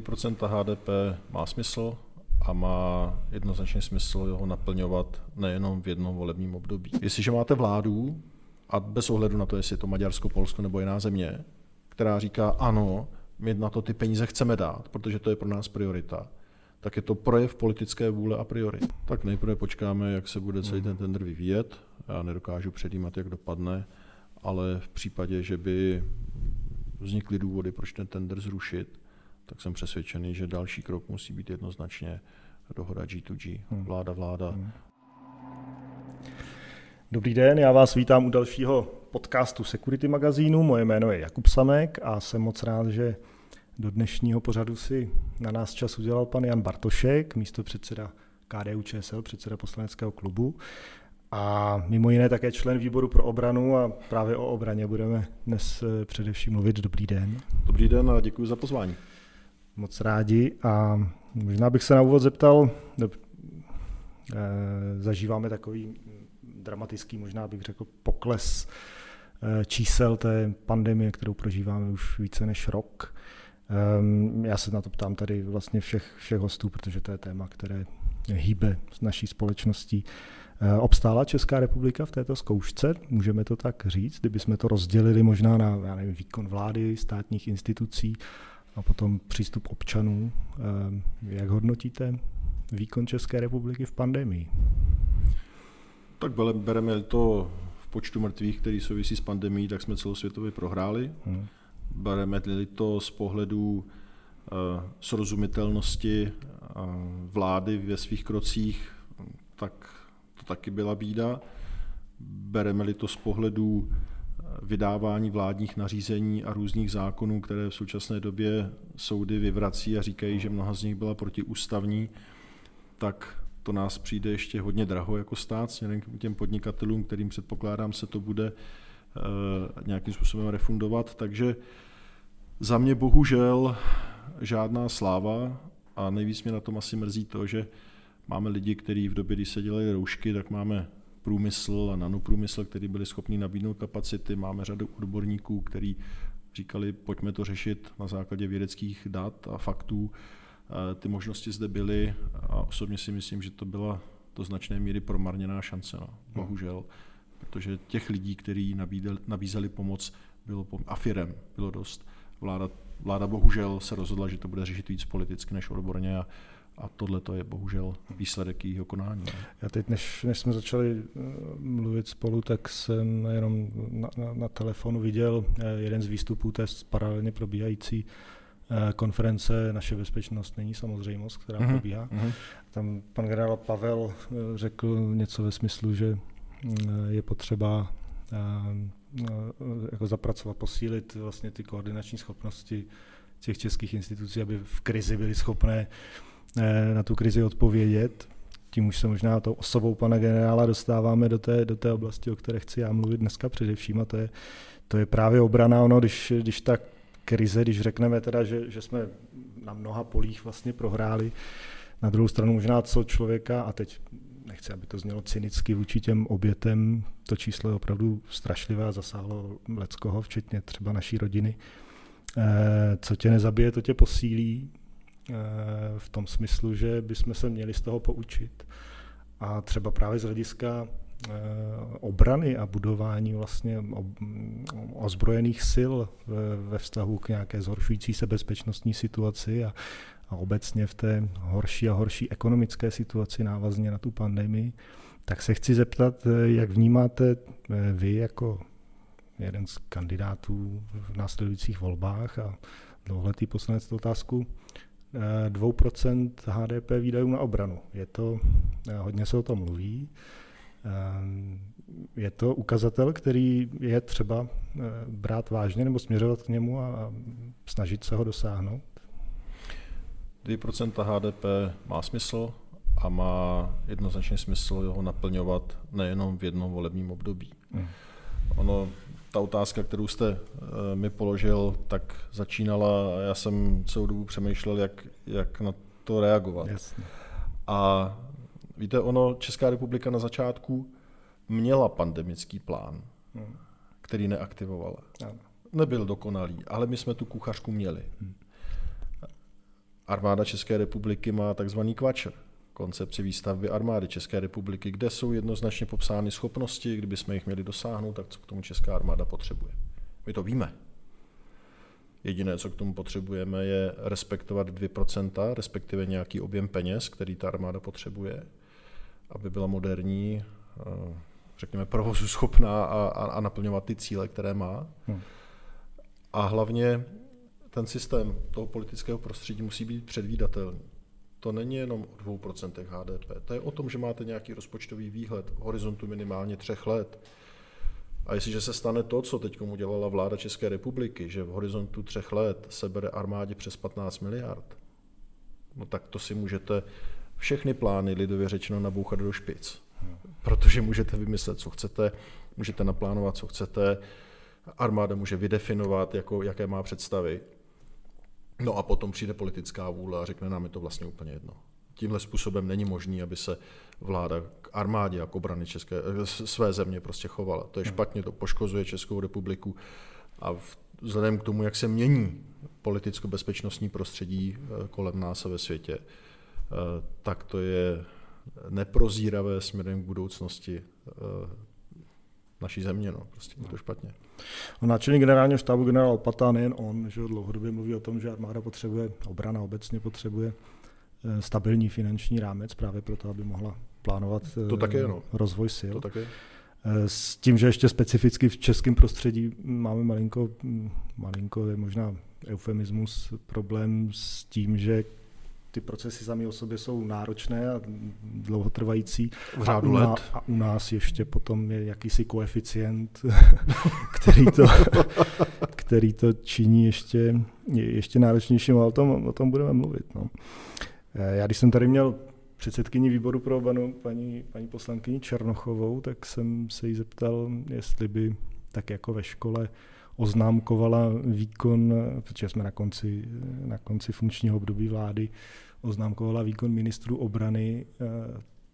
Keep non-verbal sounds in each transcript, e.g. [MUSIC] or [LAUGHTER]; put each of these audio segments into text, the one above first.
2% HDP má smysl a má jednoznačně smysl ho naplňovat nejenom v jednom volebním období. Jestliže máte vládu, a bez ohledu na to, jestli je to Maďarsko, Polsko nebo jiná země, která říká ano, my na to ty peníze chceme dát, protože to je pro nás priorita, tak je to projev politické vůle a priorit. Tak nejprve počkáme, jak se bude celý ten tender vyvíjet. Já nedokážu předjímat, jak dopadne, ale v případě, že by vznikly důvody, proč ten tender zrušit, tak jsem přesvědčený, že další krok musí být jednoznačně dohoda G2G, hmm. vláda, vláda. Hmm. Dobrý den, já vás vítám u dalšího podcastu Security magazínu. Moje jméno je Jakub Samek a jsem moc rád, že do dnešního pořadu si na nás čas udělal pan Jan Bartošek, místo předseda KDU ČSL, předseda poslaneckého klubu a mimo jiné také člen výboru pro obranu a právě o obraně budeme dnes eh, především mluvit. Dobrý den. Dobrý den a děkuji za pozvání. Moc rádi a možná bych se na úvod zeptal, no, zažíváme takový dramatický, možná bych řekl, pokles eh, čísel té pandemie, kterou prožíváme už více než rok. Ehm, já se na to ptám tady vlastně všech, všech hostů, protože to je téma, které hýbe s naší společností. Eh, obstála Česká republika v této zkoušce, můžeme to tak říct, kdybychom to rozdělili možná na já nevím, výkon vlády, státních institucí a potom přístup občanů. Ehm, jak hodnotíte výkon České republiky v pandemii? Tak bereme to v počtu mrtvých, který souvisí s pandemí, tak jsme celosvětově prohráli. Hmm. bereme to z pohledu uh, srozumitelnosti uh, vlády ve svých krocích, tak to taky byla bída. Bereme-li to z pohledu vydávání vládních nařízení a různých zákonů, které v současné době soudy vyvrací a říkají, že mnoha z nich byla protiústavní, tak to nás přijde ještě hodně draho jako stát směrem k těm podnikatelům, kterým předpokládám se to bude uh, nějakým způsobem refundovat. Takže za mě bohužel žádná sláva a nejvíc mě na tom asi mrzí to, že máme lidi, kteří v době, kdy se dělají roušky, tak máme průmysl a nanoprůmysl, který byli schopni nabídnout kapacity. Máme řadu odborníků, kteří říkali, pojďme to řešit na základě vědeckých dat a faktů. Ty možnosti zde byly a osobně si myslím, že to byla do značné míry promarněná šance, no. bohužel, protože těch lidí, kteří nabízeli, pomoc, bylo a firem bylo dost. Vláda, vláda bohužel se rozhodla, že to bude řešit víc politicky než odborně a a tohle to je bohužel výsledek jejího konání. Já teď, než, než jsme začali eh, mluvit spolu, tak jsem jenom na, na, na telefonu viděl eh, jeden z výstupů té paralelně probíhající eh, konference Naše bezpečnost není samozřejmost, která uh-huh, probíhá. Uh-huh. Tam pan generál Pavel řekl něco ve smyslu, že je potřeba jako zapracovat, posílit vlastně ty koordinační schopnosti těch českých institucí, aby v krizi byly schopné Eh, na tu krizi odpovědět. Tím už se možná tou osobou pana generála dostáváme do té, do té oblasti, o které chci já mluvit dneska především, a to je, to je právě obrana. Ono, když, když ta krize, když řekneme teda, že, že jsme na mnoha polích vlastně prohráli, na druhou stranu možná co člověka, a teď nechci, aby to znělo cynicky vůči těm obětem, to číslo je opravdu strašlivé a zasáhlo leckoho, včetně třeba naší rodiny. Eh, co tě nezabije, to tě posílí. Eh, v tom smyslu, že bychom se měli z toho poučit. A třeba právě z hlediska eh, obrany a budování vlastně ozbrojených sil ve vztahu k nějaké zhoršující se bezpečnostní situaci a, a obecně v té horší a horší ekonomické situaci návazně na tu pandemii, tak se chci zeptat, eh, jak vnímáte vy jako jeden z kandidátů v následujících volbách a dlouholetý poslanec otázku, 2% HDP výdajů na obranu. Je to, eh, hodně se o tom mluví. Eh, je to ukazatel, který je třeba eh, brát vážně nebo směřovat k němu a snažit se ho dosáhnout? 2% HDP má smysl a má jednoznačně smysl ho naplňovat nejenom v jednom volebním období. Hmm. Ono ta otázka, kterou jste eh, mi položil, tak začínala a já jsem celou dobu přemýšlel, jak, jak na to reagovat. Jasně. A víte, ono, Česká republika na začátku měla pandemický plán, hmm. který neaktivovala. Ano. Nebyl dokonalý, ale my jsme tu kuchařku měli. Hmm. armáda České republiky má takzvaný kvačer, koncepci výstavby armády České republiky, kde jsou jednoznačně popsány schopnosti, kdyby jsme jich měli dosáhnout, tak co k tomu Česká armáda potřebuje. My to víme. Jediné, co k tomu potřebujeme, je respektovat 2%, respektive nějaký objem peněz, který ta armáda potřebuje, aby byla moderní, eh, řekněme, provozu schopná a, a, a naplňovat ty cíle, které má. Hmm. A hlavně ten systém toho politického prostředí musí být předvídatelný. To není jenom o 2% HDP. To je o tom, že máte nějaký rozpočtový výhled v horizontu minimálně třech let. A jestliže se stane to, co teď udělala vláda České republiky, že v horizontu třech let se bere armádě přes 15 miliard, no tak to si můžete všechny plány lidově řečeno nabouchat do špic. Protože můžete vymyslet, co chcete, můžete naplánovat, co chcete, armáda může vydefinovat, jako, jaké má představy. No a potom přijde politická vůle a řekne nám je to vlastně úplně jedno. Tímhle způsobem není možný, aby se vláda k armádě a k obrany České, své země prostě chovala. To je hmm. špatně, to poškozuje Českou republiku a vzhledem k tomu, jak se mění politicko-bezpečnostní prostředí eh, kolem nás a ve světě, eh, tak to je neprozíravé směrem k budoucnosti eh, naší země. No. Prostě je to špatně. No, náčelník generálního štábu generál Opata, nejen on, že dlouhodobě mluví o tom, že armáda potřebuje, obrana obecně potřebuje eh, stabilní finanční rámec právě proto, aby mohla plánovat to také, no. rozvoj sil. To také. Eh, s tím, že ještě specificky v českém prostředí máme malinko, hm, malinko je možná eufemismus, problém s tím, že ty procesy sami o sobě jsou náročné a dlouhotrvající. V řádu a let. A u nás ještě potom je jakýsi koeficient, [LAUGHS] který to, [LAUGHS] který to činí ještě, ještě náročnějším, ale o tom, o tom budeme mluvit. No. Eh, já když jsem tady měl předsedkyni výboru pro obranu, paní, paní poslankyni Černochovou, tak jsem se jí zeptal, jestli by tak jako ve škole oznámkovala výkon, protože jsme na konci, na konci funkčního období vlády, oznámkovala výkon ministrů obrany eh,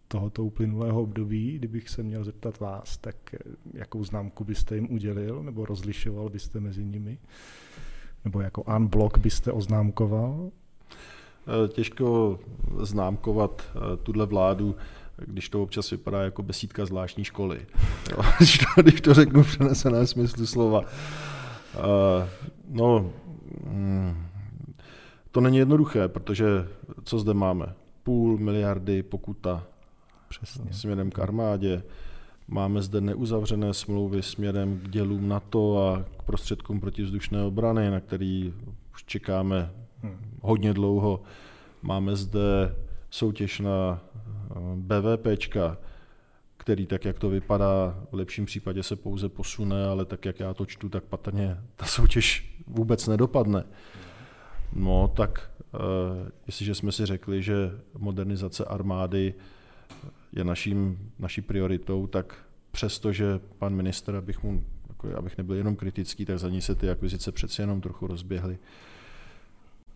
tohoto uplynulého období. Kdybych se měl zeptat vás, tak eh, jakou známku byste jim udělil, nebo rozlišoval byste mezi nimi? Nebo jako unblock byste oznámkoval? Eh, těžko známkovat tuhle vládu, když to občas vypadá jako besídka zvláštní školy. [LAUGHS] když, to, když to řeknu v přenesené smyslu slova. No, hmm, to není jednoduché, protože co zde máme? Půl miliardy pokuta Přesně. směrem k armádě. Máme zde neuzavřené smlouvy směrem k dělům NATO a k prostředkům protivzdušné obrany, na který už čekáme hmm. hodně dlouho. Máme zde soutěž na eh, BVPčka, který tak, jak to vypadá, v lepším případě se pouze posune, ale tak, jak já to čtu, tak patrně ta soutěž vůbec nedopadne. No, tak uh, jestliže jsme si řekli, že modernizace armády je naším, naší prioritou, tak přestože pan minister, abych, mu, jako, abych nebyl jenom kritický, tak za ní se ty akvizice přeci jenom trochu rozběhly,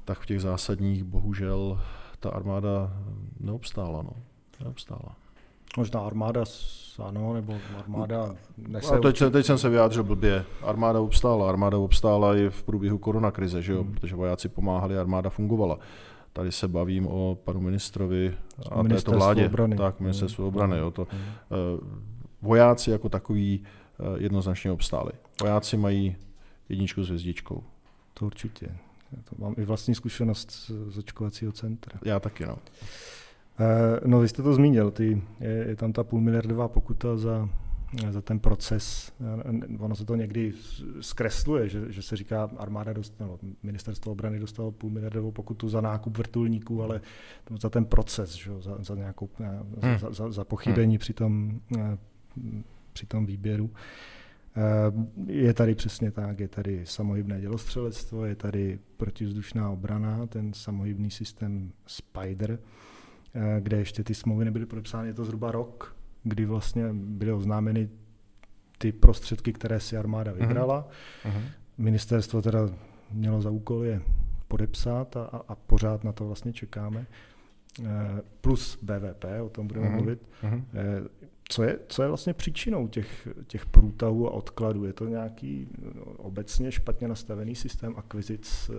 tak v těch zásadních bohužel ta armáda neobstála. No. neobstála. Možná armáda, ano, nebo armáda nese... A teď, teď jsem se vyjádřil blbě. Armáda obstála. Armáda obstála i v průběhu koronakrize, že jo? Hmm. protože vojáci pomáhali, armáda fungovala. Tady se bavím o panu ministrovi a této vládě. Obrany. Tak, ministerstvo hmm. obrany. Jo, to, hmm. uh, vojáci jako takový uh, jednoznačně obstáli. Vojáci mají jedničku s hvězdičkou. To určitě. Já to mám i vlastní zkušenost z očkovacího centra. Já taky, no. Eh, no, vy jste to zmínil, ty, je, je tam ta půlmiliardová pokuta za, za ten proces. Eh, ono se to někdy zkresluje, že, že se říká, armáda dostalo, ministerstvo obrany dostalo půlmiliardovou pokutu za nákup vrtulníků, ale za ten proces, že, za, za, nějakou, eh, hmm. za, za, za pochybení hmm. při, tom, při tom výběru. Je tady přesně tak, je tady samohybné dělostřelectvo, je tady protivzdušná obrana, ten samohybný systém Spider, kde ještě ty smlouvy nebyly podepsány, je to zhruba rok, kdy vlastně byly oznámeny ty prostředky, které si armáda mhm. vybrala. Uh-huh. Ministerstvo teda mělo za úkol je podepsat a, a pořád na to vlastně čekáme. Eh, plus BVP, o tom budeme uh-huh. mluvit. Uh-huh. Co je, co je vlastně příčinou těch, těch průtahů a odkladů? Je to nějaký no, obecně špatně nastavený systém akvizic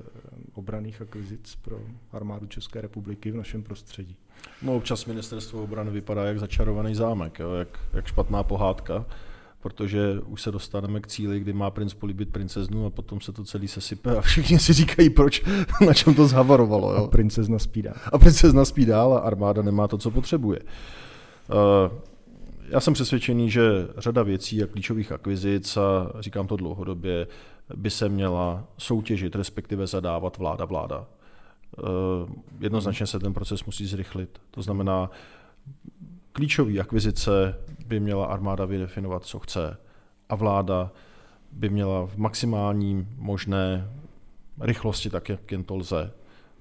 obraných akvizic pro armádu České republiky v našem prostředí? No občas ministerstvo obrany vypadá jak začarovaný zámek, jo, jak, jak špatná pohádka, protože už se dostaneme k cíli, kdy má princ políbit princeznu a potom se to celý sesype a všichni si říkají, proč, [LAUGHS] na čem to zhavarovalo. Jo. A princezna spí dál. A princezna spí dál a armáda nemá to, co potřebuje. Uh, já jsem přesvědčený, že řada věcí a klíčových akvizic, a říkám to dlouhodobě, by se měla soutěžit, respektive zadávat vláda-vláda. Eh, jednoznačně se ten proces musí zrychlit. To znamená, klíčové akvizice by měla armáda vydefinovat, co chce, a vláda by měla v maximální možné rychlosti, tak jak jen to lze,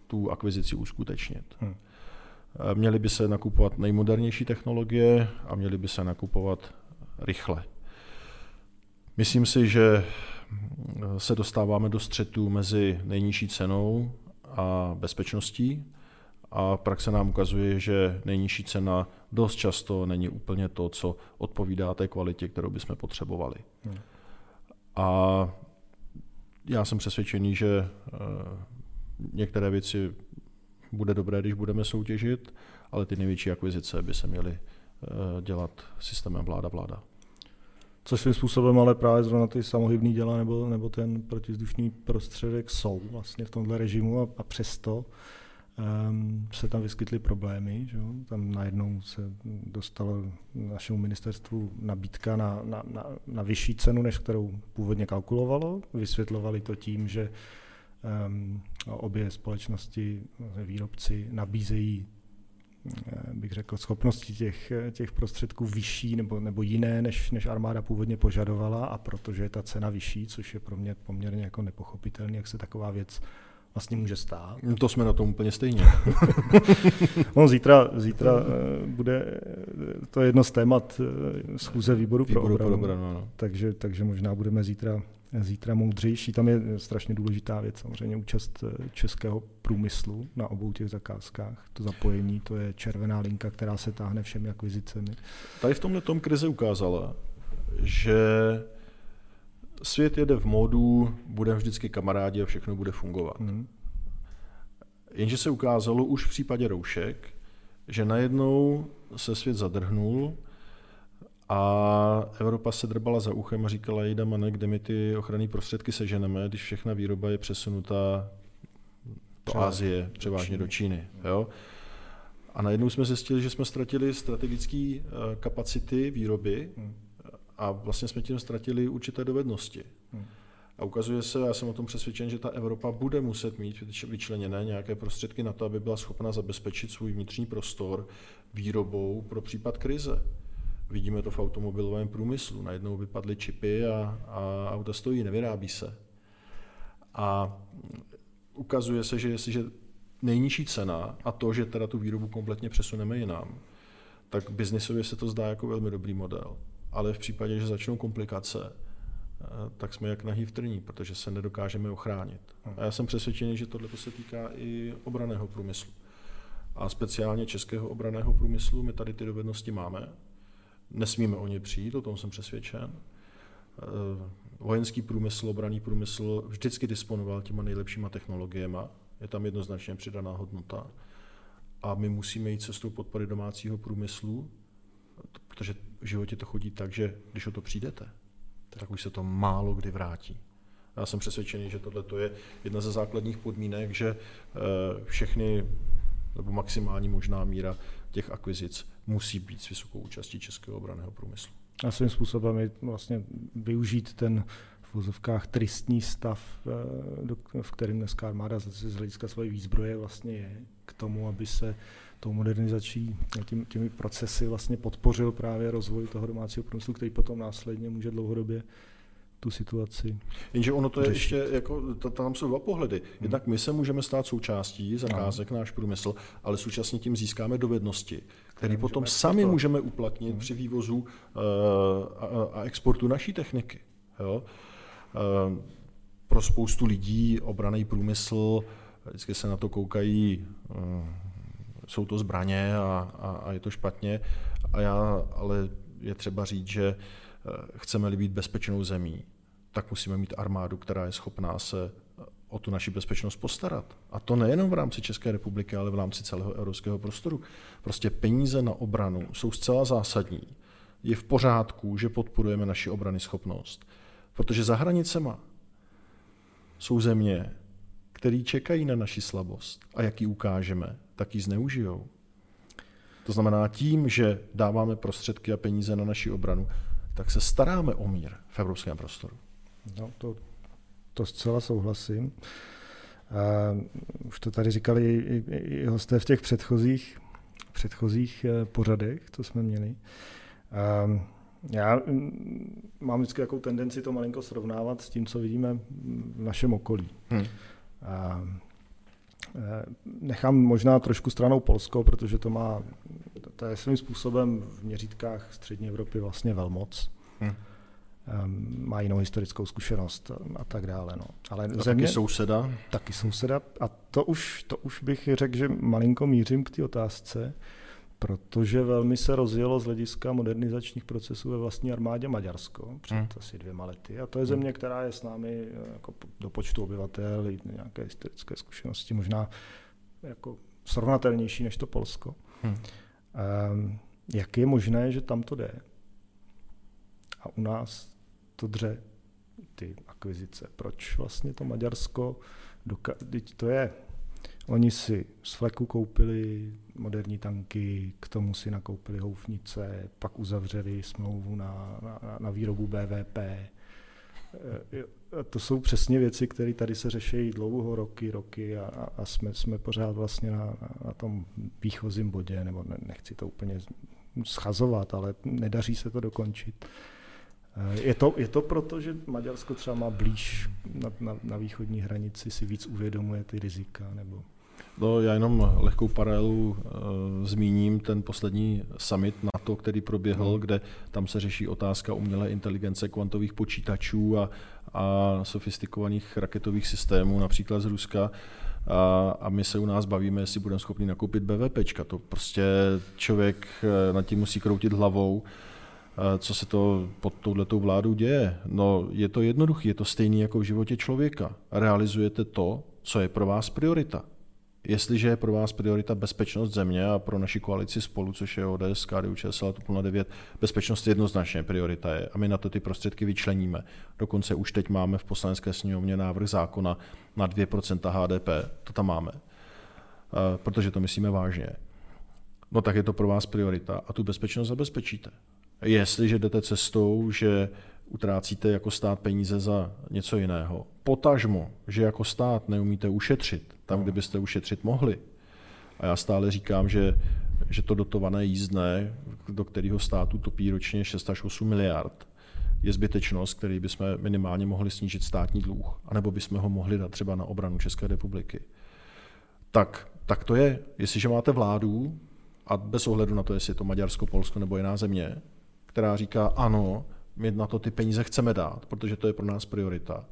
tu akvizici uskutečnit. Hmm. Eh, měly by se nakupovat nejmodernější technologie a měly by se nakupovat rychle. Myslím si, že eh, se dostáváme do střetu mezi nejnižší cenou a bezpečností a praxe nám ukazuje, že nejnižší cena dost často není úplně to, co odpovídá té kvalitě, kterou bychom potřebovali. Hmm. A já jsem přesvědčený, že eh, některé věci bude dobré, když budeme soutěžit, ale ty největší akvizice by se měly eh, dělat systémem vláda-vláda. Co svým způsobem ale právě zrovna ty samohybný děla nebo, nebo ten protizdušný prostředek jsou vlastně v tomhle režimu a, a přesto um, se tam vyskytly problémy. Že? Tam najednou se dostalo našemu ministerstvu nabídka na, na, na, na vyšší cenu, než kterou původně kalkulovalo. Vysvětlovali to tím, že um, obě společnosti, výrobci nabízejí bych řekl, schopnosti těch, těch prostředků vyšší nebo, nebo jiné, než, než armáda původně požadovala a protože je ta cena vyšší, což je pro mě poměrně jako nepochopitelné, jak se taková věc vlastně může stát. To jsme na tom úplně stejně. [LAUGHS] no, zítra, zítra eh, bude eh, to jedno z témat schůze výboru, výboru pro obranu, pro obranu no. takže, takže možná budeme zítra zítra moudřejší. Tam je strašně důležitá věc, samozřejmě účast eh, českého průmyslu na obou těch zakázkách. To zapojení, to je červená linka, která se táhne všemi akvizicemi. Tady v tomhle tom krize ukázala, že svět jede v módu, budeme vždycky kamarádi a všechno bude fungovat. Hmm. Jenže se ukázalo už v případě roušek, že najednou se svět zadrhnul a Evropa se drbala za uchem a říkala, jde mane, kde my ty ochranné prostředky seženeme, když všechna výroba je přesunutá do Asie, převážně do Číny. Jo? A najednou jsme zjistili, že jsme ztratili strategické eh, kapacity výroby hmm. a vlastně jsme tím ztratili určité dovednosti. Hmm. A ukazuje se, já jsem o tom přesvědčen, že ta Evropa bude muset mít vyčleněné nějaké prostředky na to, aby byla schopna zabezpečit svůj vnitřní prostor výrobou pro případ krize. Vidíme to v automobilovém průmyslu. Najednou vypadly čipy a, a auta stojí, nevyrábí se. A ukazuje se, že jestliže nejnižší cena a to, že teda tu výrobu kompletně přesuneme jinam, tak biznisově se to zdá jako velmi dobrý model. Ale v případě, že začnou komplikace, eh, tak jsme jak nahý v trní, protože se nedokážeme ochránit. A já jsem přesvědčený, že tohle se týká i obraného průmyslu. A speciálně českého obraného průmyslu my tady ty dovednosti máme Nesmíme o ně přijít, o tom jsem přesvědčen. Eh, vojenský průmysl, obraný průmysl vždycky disponoval těma nejlepšíma technologiemi. Je tam jednoznačně přidaná hodnota. A my musíme jít cestou podpory domácího průmyslu, protože v životě to chodí tak, že když o to přijdete, tak už se to málo kdy vrátí. Já jsem přesvědčený, že tohle je jedna ze základních podmínek, že eh, všechny, nebo maximální možná míra těch akvizic musí být s vysokou účastí českého obraného průmyslu. A svým způsobem je vlastně využít ten v vozovkách tristní stav, eh, v kterém dneska armáda z hlediska své výzbroje vlastně je k tomu, aby se tou modernizací, tím, těmi procesy vlastně podpořil právě rozvoj toho domácího průmyslu, který potom následně může dlouhodobě tu situaci. Jenže ono to je řešit. ještě, jako, tam jsou dva pohledy. Hmm. Jednak my se můžeme stát součástí zakázek, no. náš průmysl, ale současně tím získáme dovednosti, které potom můžeme sami exportovat. můžeme uplatnit hmm. při vývozu uh, a, a exportu naší techniky. Jo? Uh, pro spoustu lidí obraný průmysl, vždycky se na to koukají, uh, jsou to zbraně a, a, a je to špatně, a já, ale je třeba říct, že chceme-li být bezpečnou zemí, tak musíme mít armádu, která je schopná se o tu naši bezpečnost postarat. A to nejenom v rámci České republiky, ale v rámci celého evropského prostoru. Prostě peníze na obranu jsou zcela zásadní. Je v pořádku, že podporujeme naši obrany schopnost. Protože za hranicema jsou země, které čekají na naši slabost. A jak ji ukážeme, tak ji zneužijou. To znamená, tím, že dáváme prostředky a peníze na naši obranu, tak se staráme o mír v evropském prostoru. No, to, to zcela souhlasím. A už to tady říkali i, i, i hosté v těch předchozích, předchozích eh, pořadech, co jsme měli. A já mm, mám vždycky takovou tendenci to malinko srovnávat s tím, co vidíme v našem okolí. Hmm. Eh, nechám možná trošku stranou Polsko, protože to má, to je svým způsobem v měřítkách střední Evropy vlastně velmoc. Hmm. Um, má jinou historickou zkušenost a tak dále. No. Ale a země, taky souseda? Taky souseda. A to už, to už bych řekl, že malinko mířím k té otázce, protože velmi se rozjelo z hlediska modernizačních procesů ve vlastní armádě Maďarsko před hmm. asi dvěma lety. A to je hmm. země, která je s námi eh, jako do počtu obyvatel, nějaké historické zkušenosti, možná jako srovnatelnější než to Polsko. Hmm. Um, jak je možné, že tam to jde? A u nás to dře ty akvizice. Proč vlastně to Maďarsko, doka- to je, oni si z fleku koupili moderní tanky, k tomu si nakoupili houfnice, pak uzavřeli smlouvu na, na, na výrobu BVP. E, to jsou přesně věci, které tady se řeší dlouho, roky, roky a, a jsme, jsme pořád vlastně na, na tom výchozím bodě, nebo ne, nechci to úplně schazovat, ale nedaří se to dokončit. Je to, je to proto, že Maďarsko třeba má blíž na, na, na východní hranici, si víc uvědomuje ty rizika? Nebo? No, já jenom lehkou paralelu e, zmíním ten poslední summit NATO, který proběhl, no. kde tam se řeší otázka umělé inteligence, kvantových počítačů a, a sofistikovaných raketových systémů, například z Ruska. A, a my se u nás bavíme, jestli budeme schopni nakoupit BVPčka. To prostě člověk eh, nad tím musí kroutit hlavou co se to pod touhletou vládou děje. No, je to jednoduché, je to stejné jako v životě člověka. Realizujete to, co je pro vás priorita. Jestliže je pro vás priorita bezpečnost země a pro naši koalici spolu, což je ODS, KDU, ČSL, TOP 09, bezpečnost jednoznačně priorita je a my na to ty prostředky vyčleníme. Dokonce už teď máme v poslanecké sněmovně návrh zákona na 2% HDP, to tam máme, protože to myslíme vážně. No tak je to pro vás priorita a tu bezpečnost zabezpečíte. Jestliže jdete cestou, že utrácíte jako stát peníze za něco jiného, potažmo, že jako stát neumíte ušetřit tam, kde byste ušetřit mohli. A já stále říkám, že, že to dotované jízdné, do kterého státu topí ročně 6 až 8 miliard, je zbytečnost, který bychom minimálně mohli snížit státní dluh, anebo bychom ho mohli dát třeba na obranu České republiky. Tak, tak to je. Jestliže máte vládu, a bez ohledu na to, jestli je to Maďarsko, Polsko nebo jiná země, která říká ano, my na to ty peníze chceme dát, protože to je pro nás priorita,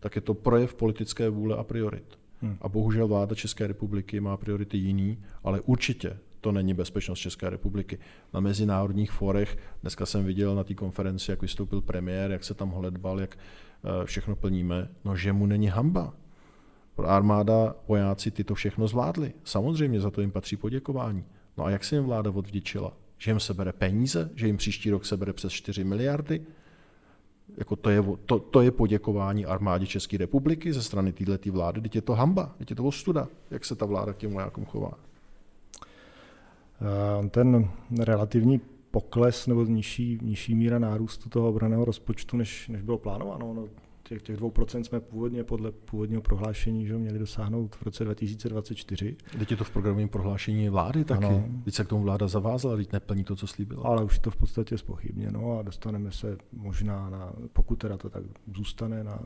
tak je to projev politické vůle a priorit. Hmm. A bohužel vláda České republiky má priority jiný, ale určitě to není bezpečnost České republiky. Na mezinárodních forech, dneska jsem viděl na té konferenci, jak vystoupil premiér, jak se tam holedbal, jak eh, všechno plníme, no že mu není hamba. Pro armáda, vojáci ty to všechno zvládli. Samozřejmě za to jim patří poděkování. No a jak se jim vláda odvděčila? Že jim sebere peníze, že jim příští rok sebere přes 4 miliardy. Jako to, je, to, to je poděkování armádě České republiky ze strany této vlády. Teď je to hamba, teď je to ostuda, jak se ta vláda k těm vojákům chová. Eh, ten relativní pokles nebo nižší, nižší míra nárůstu toho obraného rozpočtu, než, než bylo plánováno. No, těch, těch 2% jsme původně podle původního prohlášení že měli dosáhnout v roce 2024. Teď je to v programovém prohlášení vlády taky. Ano. Teď se k tomu vláda zavázala, teď neplní to, co slíbila. Ale už to v podstatě spochybněno a dostaneme se možná na, pokud teda to tak zůstane, na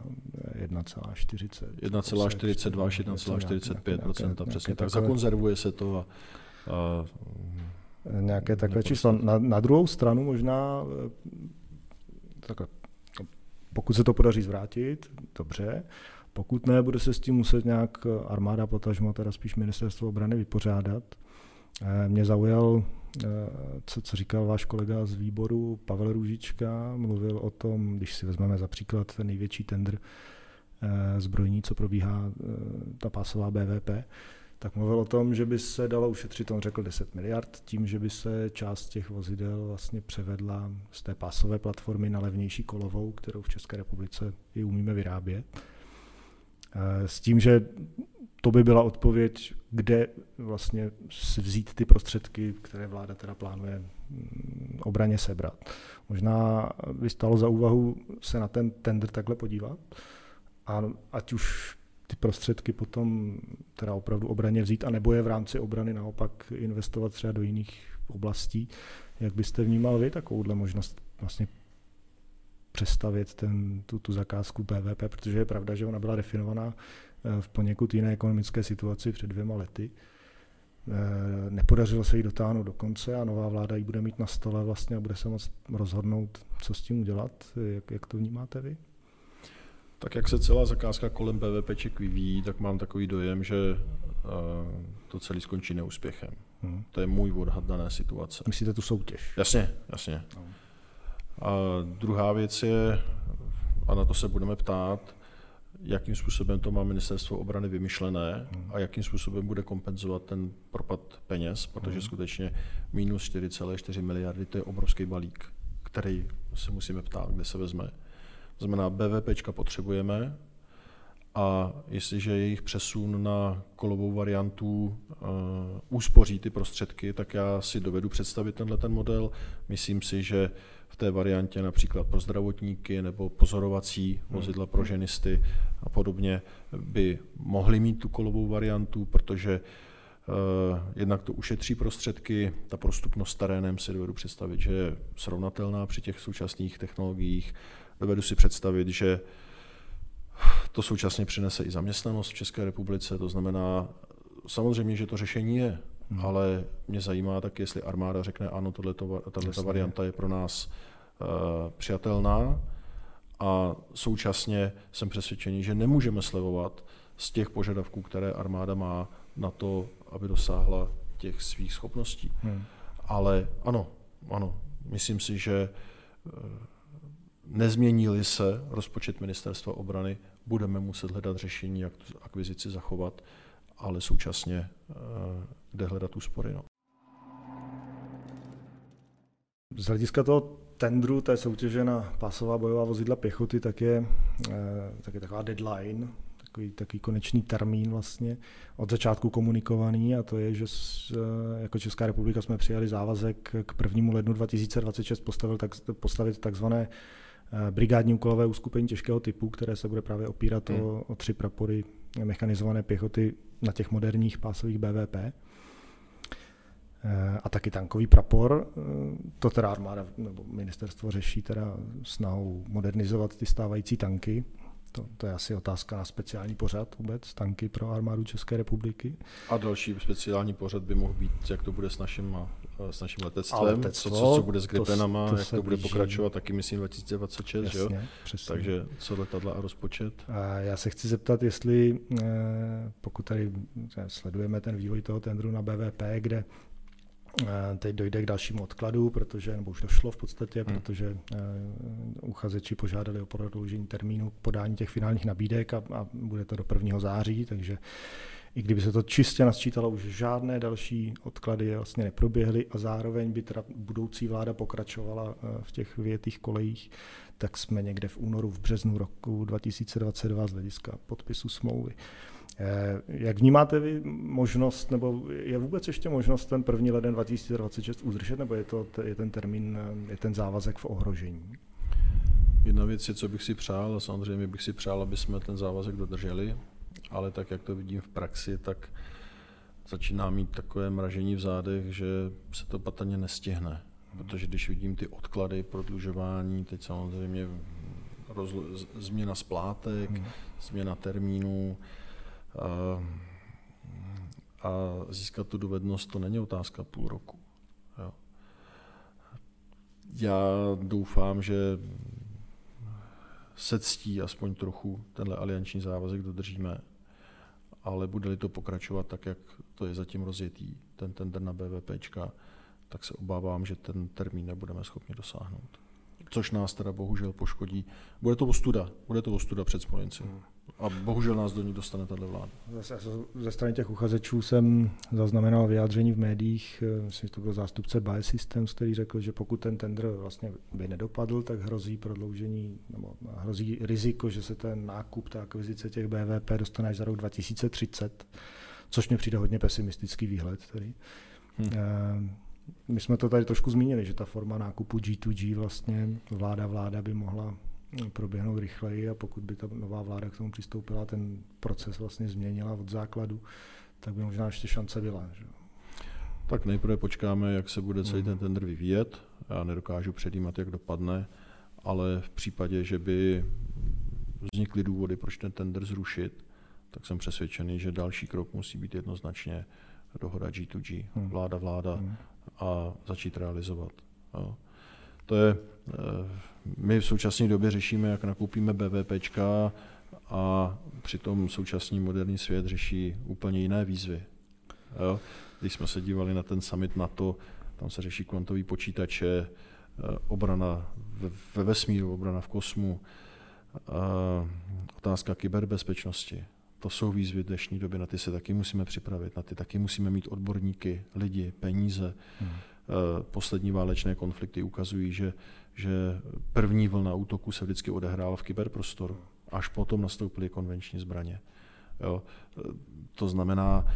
1,40. 1,42 až 1,45% přesně. Tak zakonzervuje se to a, a nějaké takové číslo. Na, na druhou stranu možná takhle, pokud se to podaří zvrátit, dobře. Pokud ne, bude se s tím muset nějak armáda, potažmo teda spíš ministerstvo obrany vypořádat. Eh, mě zaujal, eh, co, co říkal váš kolega z výboru Pavel Růžička, mluvil o tom, když si vezmeme za příklad ten největší tender zbrojní, co probíhá ta pásová BVP, tak mluvil o tom, že by se dalo ušetřit, on řekl 10 miliard, tím, že by se část těch vozidel vlastně převedla z té pásové platformy na levnější kolovou, kterou v České republice i umíme vyrábět. S tím, že to by byla odpověď, kde vlastně vzít ty prostředky, které vláda teda plánuje mm, obraně sebrat. Možná by stalo za úvahu se na ten tender takhle podívat, a ať už ty prostředky potom teda opravdu obraně vzít, anebo je v rámci obrany naopak investovat třeba do jiných oblastí. Jak byste vnímal vy takovouhle možnost vlastně přestavět ten, tu, tu zakázku PVP, protože je pravda, že ona byla definovaná eh, v poněkud jiné ekonomické situaci před dvěma lety. Eh, nepodařilo se jí dotáhnout do konce a nová vláda ji bude mít na stole vlastně a bude se moct rozhodnout, co s tím udělat. Jak, jak to vnímáte vy? Tak jak se celá zakázka kolem BVPček vyvíjí, tak mám takový dojem, že uh, to celé skončí neúspěchem. Hmm. To je můj odhad dané situace. Myslíte tu soutěž? Jasně, jasně. No. A druhá věc je, a na to se budeme ptát, jakým způsobem to má ministerstvo obrany vymyšlené hmm. a jakým způsobem bude kompenzovat ten propad peněz, protože hmm. skutečně minus 4,4 miliardy to je obrovský balík, který se musíme ptát, kde se vezme. To znamená, BVP potřebujeme a jestliže jejich přesun na kolovou variantu uh, úspoří ty prostředky, tak já si dovedu představit tenhle ten model. Myslím si, že v té variantě například pro zdravotníky nebo pozorovací hmm. vozidla pro ženisty a podobně by mohli mít tu kolovou variantu, protože Uh, jednak to ušetří prostředky, ta prostupnost terénem si dovedu představit, že je srovnatelná při těch současných technologiích. Dovedu si představit, že to současně přinese i zaměstnanost v České republice, to znamená, samozřejmě, že to řešení je, hmm. ale mě zajímá tak, jestli armáda řekne, ano, tato varianta je pro nás uh, přijatelná a současně jsem přesvědčený, že nemůžeme slevovat z těch požadavků, které armáda má na to, aby dosáhla těch svých schopností. Hmm. Ale ano, ano, myslím si, že uh, Nezmění-li se rozpočet ministerstva obrany, budeme muset hledat řešení, jak tu akvizici zachovat, ale současně eh, kde hledat úspory. No. Z hlediska toho tendru té soutěže na pásová bojová vozidla pěchoty, tak je, eh, tak je taková deadline, takový, takový konečný termín vlastně od začátku komunikovaný a to je, že eh, jako Česká republika jsme přijali závazek k 1. lednu 2026 postavit, tak, postavit takzvané Eh, brigádní úkolové uskupení těžkého typu, které se bude právě opírat hmm. o, o tři prapory mechanizované pěchoty na těch moderních pásových BVP eh, a taky tankový prapor. Eh, to teda armáda nebo ministerstvo řeší teda snahou modernizovat ty stávající tanky. To, to je asi otázka na speciální pořad vůbec, tanky pro armádu České republiky. A další speciální pořad by mohl být, jak to bude s naším, s naším letectvem, letectvo, co, co, co bude s Gripenama, to, to jak to bude blíží. pokračovat, taky myslím 2026, Jasně, jo? Přesně. Takže co letadla a rozpočet? A já se chci zeptat, jestli eh, pokud tady sledujeme ten vývoj toho tendru na BVP, kde Eh, teď dojde k dalšímu odkladu, protože, nebo už došlo v podstatě, hmm. protože uchazeči požádali o prodloužení termínu podání těch finálních nabídek a, a bude to do 1. září, takže i kdyby se to čistě nasčítalo, už žádné další odklady vlastně neproběhly a zároveň by teda budoucí vláda pokračovala eh, v těch větých kolejích, tak jsme někde v únoru, v březnu roku 2022 z hlediska podpisu smlouvy. Eh, jak vnímáte vy možnost, nebo je vůbec ještě možnost ten první leden 2026 udržet, nebo je, to, je ten termín, je ten závazek v ohrožení? Jedna věc je, co bych si přál, a samozřejmě bych si přál, aby jsme ten závazek dodrželi, ale tak, jak to vidím v praxi, tak začíná mít takové mražení v zádech, že se to patrně nestihne. Protože když vidím ty odklady, prodlužování, teď samozřejmě rozlo- změna splátek, hmm. změna termínů, a, a získat tu dovednost to není otázka půl roku. Jo. Já doufám, že se ctí aspoň trochu tenhle alianční závazek dodržíme, ale bude-li to pokračovat tak, jak to je zatím rozjetý, ten tender na BVPčka, tak se obávám, že ten termín nebudeme schopni dosáhnout. Což nás teda bohužel poškodí. Bude to ostuda, bude to ostuda před Smolenci. Hmm. A bohužel nás do ní dostane tato vláda. Zase ze strany těch uchazečů jsem zaznamenal vyjádření v médiích, eh, myslím, že to byl zástupce Buy Systems, který řekl, že pokud ten tender vlastně by nedopadl, tak hrozí prodloužení, nebo hrozí riziko, že se ten nákup, ta akvizice těch BVP dostane až za rok 2030, což mě přijde hodně pesimistický výhled. Tedy. Hmm. My jsme to tady trošku zmínili, že ta forma nákupu G2G vlastně vláda vláda by mohla proběhnout rychleji a pokud by ta nová vláda k tomu přistoupila, ten proces vlastně změnila od základu, tak by možná ještě šance byla. Že? Tak nejprve počkáme, jak se bude celý ten tender vyvíjet. Já nedokážu předjímat, jak dopadne, ale v případě, že by vznikly důvody, proč ten tender zrušit, tak jsem přesvědčený, že další krok musí být jednoznačně dohoda G2G, hmm. vláda, vláda hmm. a začít realizovat. Jo. To je, eh, my v současné době řešíme, jak nakoupíme BVPčka a přitom současný moderní svět řeší úplně jiné výzvy. Jo? Když jsme se dívali na ten summit NATO, tam se řeší kvantový počítače, eh, obrana ve vesmíru, obrana v kosmu, eh, otázka kyberbezpečnosti. To jsou výzvy dnešní doby, na ty se taky musíme připravit, na ty taky musíme mít odborníky, lidi, peníze. Hmm. Poslední válečné konflikty ukazují, že, že první vlna útoku se vždycky odehrála v kyberprostoru, až potom nastoupily konvenční zbraně. Jo. To znamená,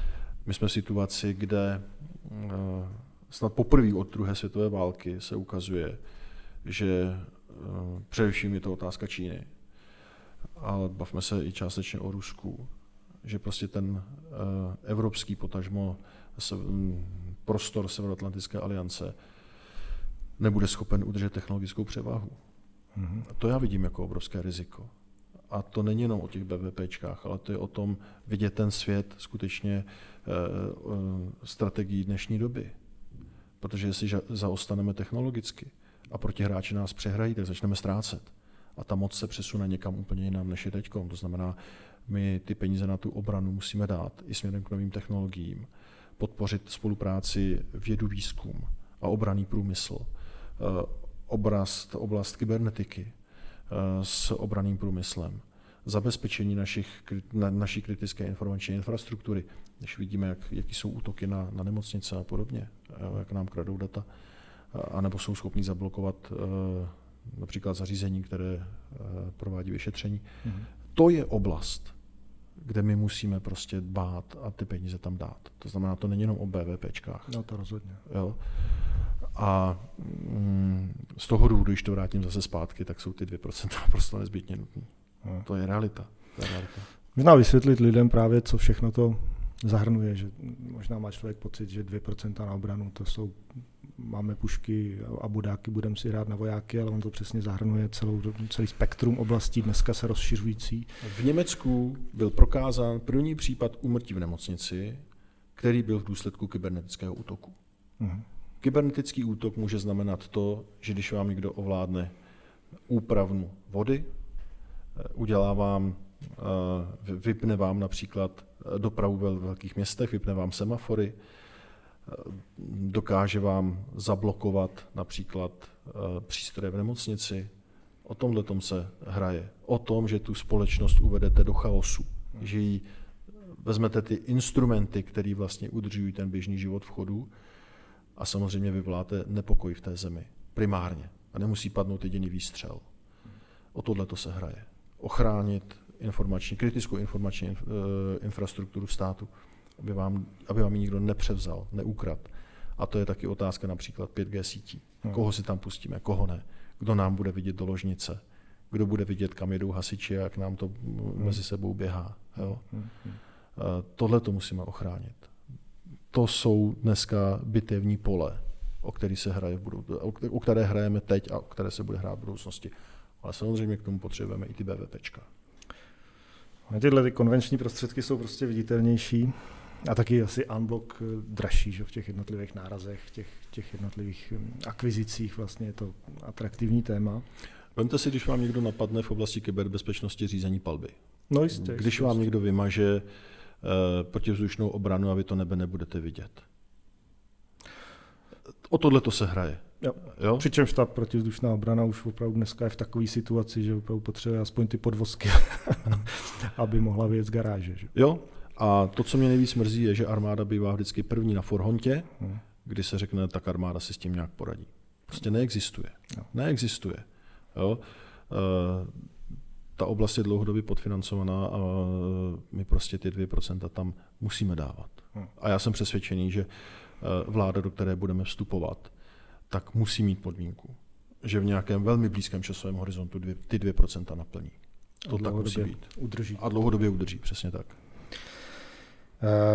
my jsme v situaci, kde eh, snad poprvé od druhé světové války se ukazuje, že eh, především je to otázka Číny, ale bavme se i částečně o Rusku, že prostě ten eh, evropský potažmo prostor Severoatlantické aliance nebude schopen udržet technologickou převahu. Mm-hmm. A to já vidím jako obrovské riziko. A to není jenom o těch BVPčkách, ale to je o tom vidět ten svět skutečně uh, uh, strategií dnešní doby. Protože jestli zaostaneme technologicky a protihráči nás přehrají, tak začneme ztrácet. A ta moc se přesune někam úplně jinam, než je teď. To znamená, my ty peníze na tu obranu musíme dát i směrem k novým technologiím, podpořit spolupráci vědu, výzkum a obraný průmysl, eh, oblast, oblast kybernetiky eh, s obraným průmyslem, zabezpečení našich, na, naší kritické informační infrastruktury, když vidíme, jak, jaký jsou útoky na, na nemocnice a podobně, eh, jak nám kradou data, anebo jsou schopní zablokovat například zařízení, které provádí vyšetření. Mm-hmm. To je oblast, kde my musíme prostě dbát a ty peníze tam dát. To znamená, to není jenom o BVPčkách. No to rozhodně. Jo? A mm, z toho důvodu, když to vrátím zase zpátky, tak jsou ty 2% naprosto nezbytně nutné. No. To je realita. To je realita. Možná vysvětlit lidem právě, co všechno to zahrnuje, že možná má člověk pocit, že 2% na obranu to jsou máme pušky a budáky, budeme si hrát na vojáky, ale on to přesně zahrnuje celou, celý spektrum oblastí, dneska se rozšiřující. V Německu byl prokázán první případ úmrtí v nemocnici, který byl v důsledku kybernetického útoku. Uh-huh. Kybernetický útok může znamenat to, že když vám někdo ovládne úpravnu vody, eh, udělá vám, eh, vypne vám například dopravu ve velkých městech, vypne vám semafory, dokáže vám zablokovat například eh, přístroje v nemocnici. O tomhle tom se hraje. O tom, že tu společnost uvedete do chaosu. Že jí vezmete ty instrumenty, které vlastně udržují ten běžný život v chodu a samozřejmě vyvoláte nepokoj v té zemi. Primárně. A nemusí padnout jediný výstřel. O tohle to se hraje. Ochránit informační, kritickou informační eh, infrastrukturu státu aby vám, aby vám ji nikdo nepřevzal, neukrad. A to je taky otázka například 5G sítí. Hmm. Koho si tam pustíme, koho ne. Kdo nám bude vidět do ložnice, kdo bude vidět, kam jedou hasiči a jak nám to hmm. mezi sebou běhá. Jo? Hmm. Tohle to musíme ochránit. To jsou dneska bitevní pole, o, který se hraje v budou, o které hrajeme teď a o které se bude hrát v budoucnosti. Ale samozřejmě k tomu potřebujeme i ty BVPčka. Tyhle ty konvenční prostředky jsou prostě viditelnější. A taky asi unblock eh, dražší že v těch jednotlivých nárazech, v těch, těch jednotlivých hm, akvizicích vlastně je to atraktivní téma. Vemte si, když vám někdo napadne v oblasti kyberbezpečnosti řízení palby. No jistě. Když jistě, vám někdo vymaže uh, protivzdušnou obranu a vy to nebe nebudete vidět. O tohle to se hraje. Jo. Jo? Přičemž ta protivzdušná obrana už opravdu dneska je v takové situaci, že opravdu potřebuje aspoň ty podvozky, [LAUGHS] aby mohla z garáže. Že? Jo, a to, co mě nejvíc mrzí, je, že armáda bývá vždycky první na forhontě, hmm. kdy se řekne, tak armáda si s tím nějak poradí. Prostě neexistuje. Jo. Neexistuje. Jo? E, ta oblast je dlouhodobě podfinancovaná a my prostě ty 2% tam musíme dávat. Hmm. A já jsem přesvědčený, že eh, vláda, do které budeme vstupovat, tak musí mít podmínku, že v nějakém velmi blízkém časovém horizontu dvě, ty 2% naplní. To tak musí být. Udrží. A dlouhodobě udrží, přesně tak.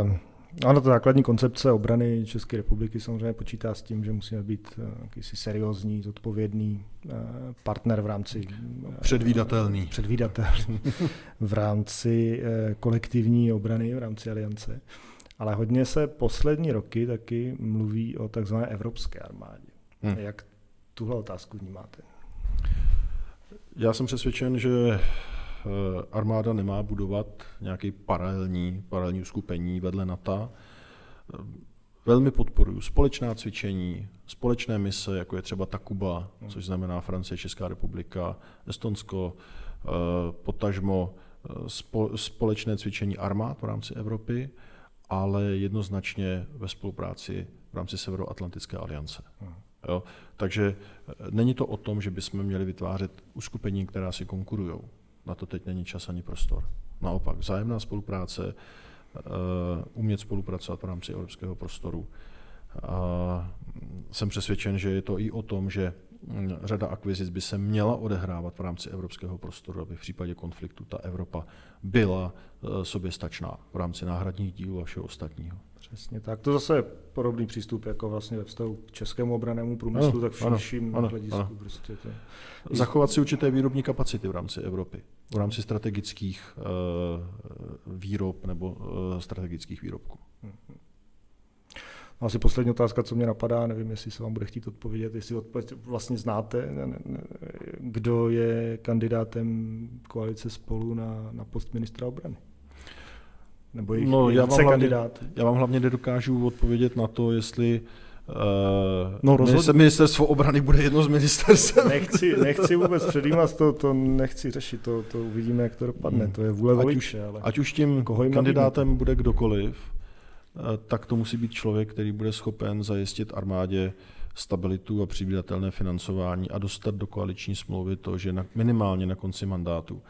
Um. Ano, ta základní koncepce obrany České republiky samozřejmě počítá s tím, že musíme být eh, jakýsi seriózní, zodpovědný eh, partner v rámci... Eh, předvídatelný. Předvídatelný. [LAUGHS] v rámci kolektivní obrany, v rámci aliance. Ale hodně se poslední roky taky mluví o takzvané evropské armádě. Hmm. Jak tuhle otázku vnímáte? Já jsem přesvědčen, že armáda nemá budovat nějaký paralelní, paralelní uskupení vedle NATO. Eh, velmi podporuji společná cvičení, společné mise, jako je třeba Takuba, což znamená Francie, Česká republika, Estonsko, eh, potažmo společné cvičení armád v rámci Evropy, ale jednoznačně ve spolupráci v rámci Severoatlantické aliance. Jo? Takže není to o tom, že bychom měli vytvářet uskupení, která si konkurují na to teď není čas ani prostor. Naopak, vzájemná spolupráce, eh, umět spolupracovat v rámci evropského prostoru. A jsem přesvědčen, že je to i o tom, že řada akvizic by se měla odehrávat v rámci evropského prostoru, aby v případě konfliktu ta Evropa byla eh, soběstačná v rámci náhradních dílů a všeho ostatního. Přesně tak. To zase je podobný přístup jako vlastně ve vztahu k českému obranému průmyslu, ano, tak v širším hledisku. Ano. Prostě to... Zachovat si určité výrobní kapacity v rámci Evropy, v rámci strategických uh, výrob nebo uh, strategických výrobků. Mhm. Asi poslední otázka, co mě napadá, nevím, jestli se vám bude chtít odpovědět, jestli odpověď vlastně znáte, kdo je kandidátem koalice spolu na, na post ministra obrany. Nebo jich, no, já, vám hlavně, já vám hlavně nedokážu odpovědět na to, jestli Uh, no, rozhodně. Ministerstvo obrany bude jedno z ministerstv. Nechci, nechci vůbec předjímat, to, to nechci řešit, to, to uvidíme, jak to dopadne. Hmm. To je vůle voliče. Ale ať už tím kandidátem nabídne. bude kdokoliv, tak to musí být člověk, který bude schopen zajistit armádě stabilitu a předvídatelné financování a dostat do koaliční smlouvy to, že na, minimálně na konci mandátu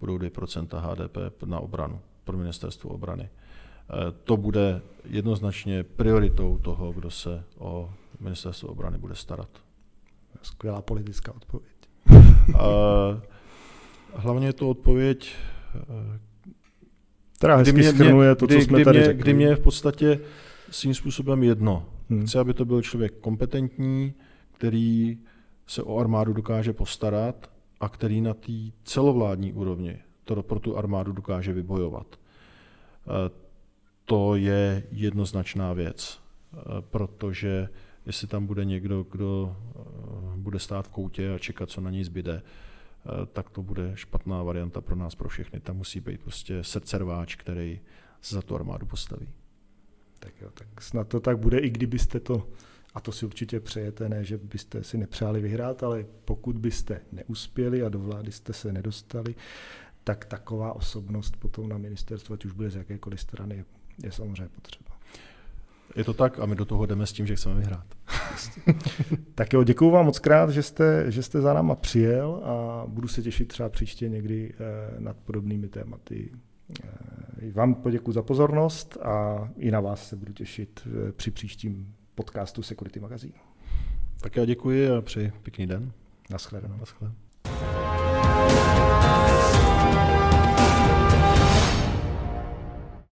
budou 2% HDP na obranu pro ministerstvo obrany. Eh, to bude jednoznačně prioritou toho, kdo se o ministerstvo obrany bude starat. Skvělá politická odpověď. hlavně je to odpověď, která hezky mě, mě, to, co kdy, jsme kdy tady mě, řekli. Kdy mě je v podstatě svým způsobem jedno. Hmm. Chci, aby to byl člověk kompetentní, který se o armádu dokáže postarat a který na té celovládní úrovni to pro tu armádu dokáže vybojovat. Eh, to je jednoznačná věc, eh, protože jestli tam bude někdo, kdo eh, bude stát v koutě a čekat, co na něj zbyde, tak to bude špatná varianta pro nás, pro všechny. Tam musí být prostě srdcerváč, který se za tu armádu postaví. Tak jo, tak snad to tak bude, i kdybyste to, a to si určitě přejete, ne, že byste si nepřáli vyhrát, ale pokud byste neuspěli a do vlády jste se nedostali, tak taková osobnost potom na ministerstvu, ať už bude z jakékoliv strany, je samozřejmě potřeba je to tak a my do toho jdeme s tím, že chceme vyhrát. [LAUGHS] tak jo, děkuji vám moc krát, že jste, že jste za náma přijel a budu se těšit třeba příště někdy eh, nad podobnými tématy. Eh, vám poděkuji za pozornost a i na vás se budu těšit eh, při příštím podcastu Security Magazine. Tak já děkuji a přeji pěkný den. Naschledanou. Naschledanou.